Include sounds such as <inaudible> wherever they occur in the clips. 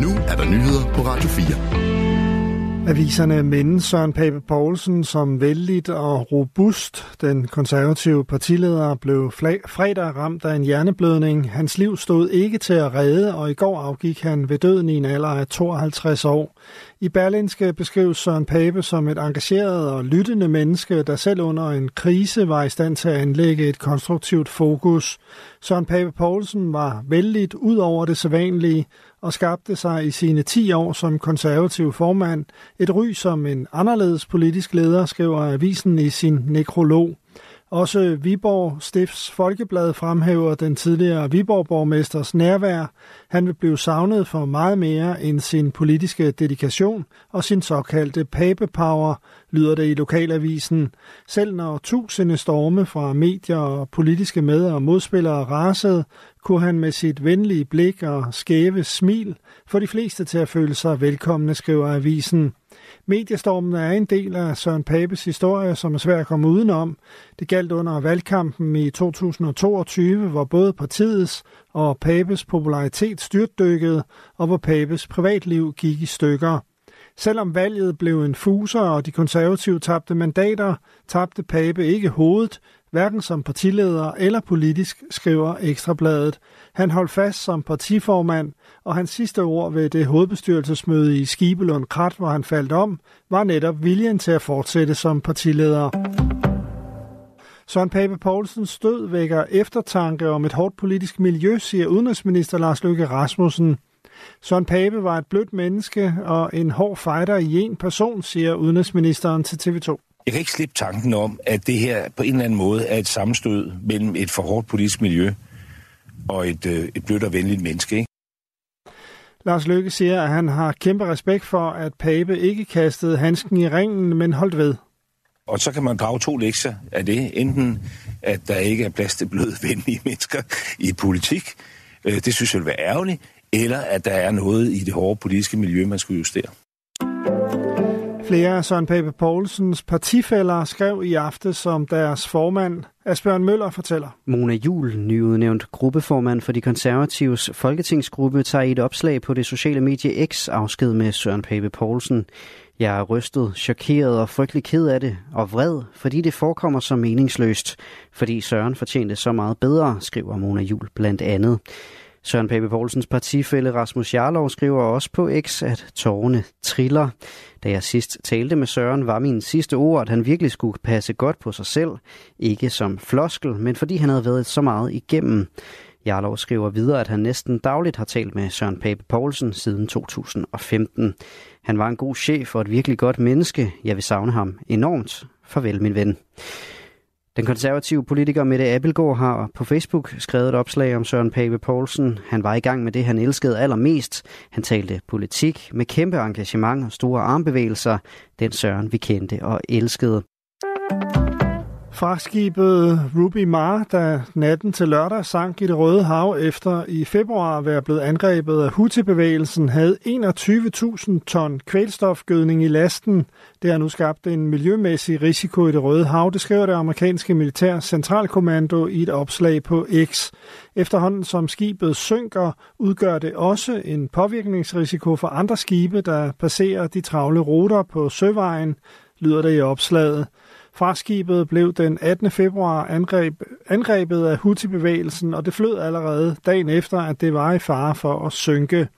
Nu er der nyheder på Radio 4. Aviserne mindes Søren Pape Poulsen som vældigt og robust. Den konservative partileder blev fredag ramt af en hjerneblødning. Hans liv stod ikke til at redde, og i går afgik han ved døden i en alder af 52 år. I Berlinske beskrives Søren Pape som et engageret og lyttende menneske, der selv under en krise var i stand til at anlægge et konstruktivt fokus. Søren Pape Poulsen var vældigt ud over det sædvanlige og skabte sig i sine 10 år som konservativ formand et ry som en anderledes politisk leder, skriver avisen i sin nekrolog. Også Viborg Stifts Folkeblad fremhæver den tidligere Viborg-borgmesters nærvær. Han vil blive savnet for meget mere end sin politiske dedikation og sin såkaldte papepower, lyder det i lokalavisen. Selv når tusinde storme fra medier og politiske med- og modspillere rasede, kunne han med sit venlige blik og skæve smil få de fleste til at føle sig velkomne, skriver avisen. Mediestormen er en del af Søren Papes historie, som er svær at komme udenom. Det galt under valgkampen i 2022, hvor både partiets og Papes popularitet styrtdykkede, og hvor Papes privatliv gik i stykker. Selvom valget blev en fuser, og de konservative tabte mandater, tabte Pape ikke hovedet, hverken som partileder eller politisk, skriver Ekstrabladet. Han holdt fast som partiformand, og hans sidste ord ved det hovedbestyrelsesmøde i Skibelund Krat, hvor han faldt om, var netop viljen til at fortsætte som partileder. Søren Pape Poulsens død vækker eftertanke om et hårdt politisk miljø, siger udenrigsminister Lars Løkke Rasmussen. Søren Pape var et blødt menneske og en hård fighter i en person, siger udenrigsministeren til TV2. Jeg kan ikke slippe tanken om, at det her på en eller anden måde er et sammenstød mellem et for hårdt politisk miljø og et, øh, et blødt og venligt menneske. Ikke? Lars Løkke siger, at han har kæmpe respekt for, at Pape ikke kastede handsken i ringen, men holdt ved. Og så kan man drage to lektier af det. Enten, at der ikke er plads til bløde, venlige <laughs> mennesker i politik. Øh, det synes jeg vil være ærgerligt. Eller at der er noget i det hårde politiske miljø, man skulle justere. Flere af Søren Pape Poulsens partifælder skrev i aften som deres formand. Asbjørn Møller fortæller. Mona Jul, nyudnævnt gruppeformand for de konservatives folketingsgruppe, tager i et opslag på det sociale medie X afsked med Søren Pape Poulsen. Jeg er rystet, chokeret og frygtelig ked af det, og vred, fordi det forekommer så meningsløst, fordi Søren fortjente så meget bedre, skriver Mona Jul blandt andet. Søren Pape Poulsens partifælle Rasmus Jarlov skriver også på X, at tårerne triller. Da jeg sidst talte med Søren, var min sidste ord, at han virkelig skulle passe godt på sig selv. Ikke som floskel, men fordi han havde været så meget igennem. Jarlov skriver videre, at han næsten dagligt har talt med Søren Pape Poulsen siden 2015. Han var en god chef og et virkelig godt menneske. Jeg vil savne ham enormt. Farvel, min ven. Den konservative politiker Mette Appelgaard har på Facebook skrevet et opslag om Søren Pape Poulsen. Han var i gang med det, han elskede allermest. Han talte politik med kæmpe engagement og store armbevægelser. Den Søren, vi kendte og elskede. Fragtskibet Ruby Mar, der natten til lørdag sank i det Røde Hav efter i februar at være blevet angrebet af Houthi-bevægelsen, havde 21.000 ton kvælstofgødning i lasten. Det har nu skabt en miljømæssig risiko i det Røde Hav, det skriver det amerikanske militær centralkommando i et opslag på X. Efterhånden som skibet synker, udgør det også en påvirkningsrisiko for andre skibe, der passerer de travle ruter på søvejen, lyder det i opslaget. Farskibet blev den 18. februar angreb, angrebet af Houthi-bevægelsen, og det flød allerede dagen efter, at det var i fare for at synke.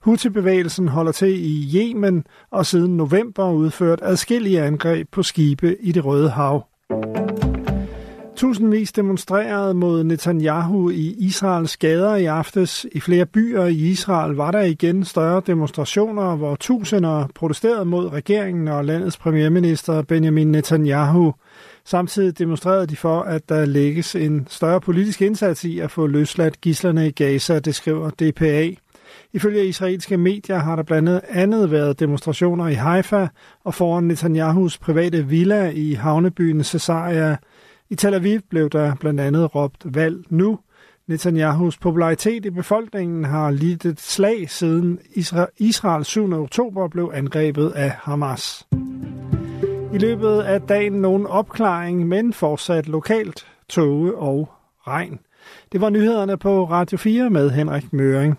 Houthi-bevægelsen holder til i Yemen og siden november udført adskillige angreb på skibe i det Røde Hav. Tusindvis demonstrerede mod Netanyahu i Israels gader i aftes. I flere byer i Israel var der igen større demonstrationer, hvor tusinder protesterede mod regeringen og landets premierminister Benjamin Netanyahu. Samtidig demonstrerede de for, at der lægges en større politisk indsats i at få løsladt gislerne i Gaza, det skriver DPA. Ifølge israelske medier har der blandt andet været demonstrationer i Haifa og foran Netanyahus private villa i havnebyen Caesarea. I Tel Aviv blev der blandt andet råbt valg nu. Netanyahus popularitet i befolkningen har lidt et slag siden Israel 7. oktober blev angrebet af Hamas. I løbet af dagen nogen opklaring, men fortsat lokalt tåge og regn. Det var nyhederne på Radio 4 med Henrik Møring.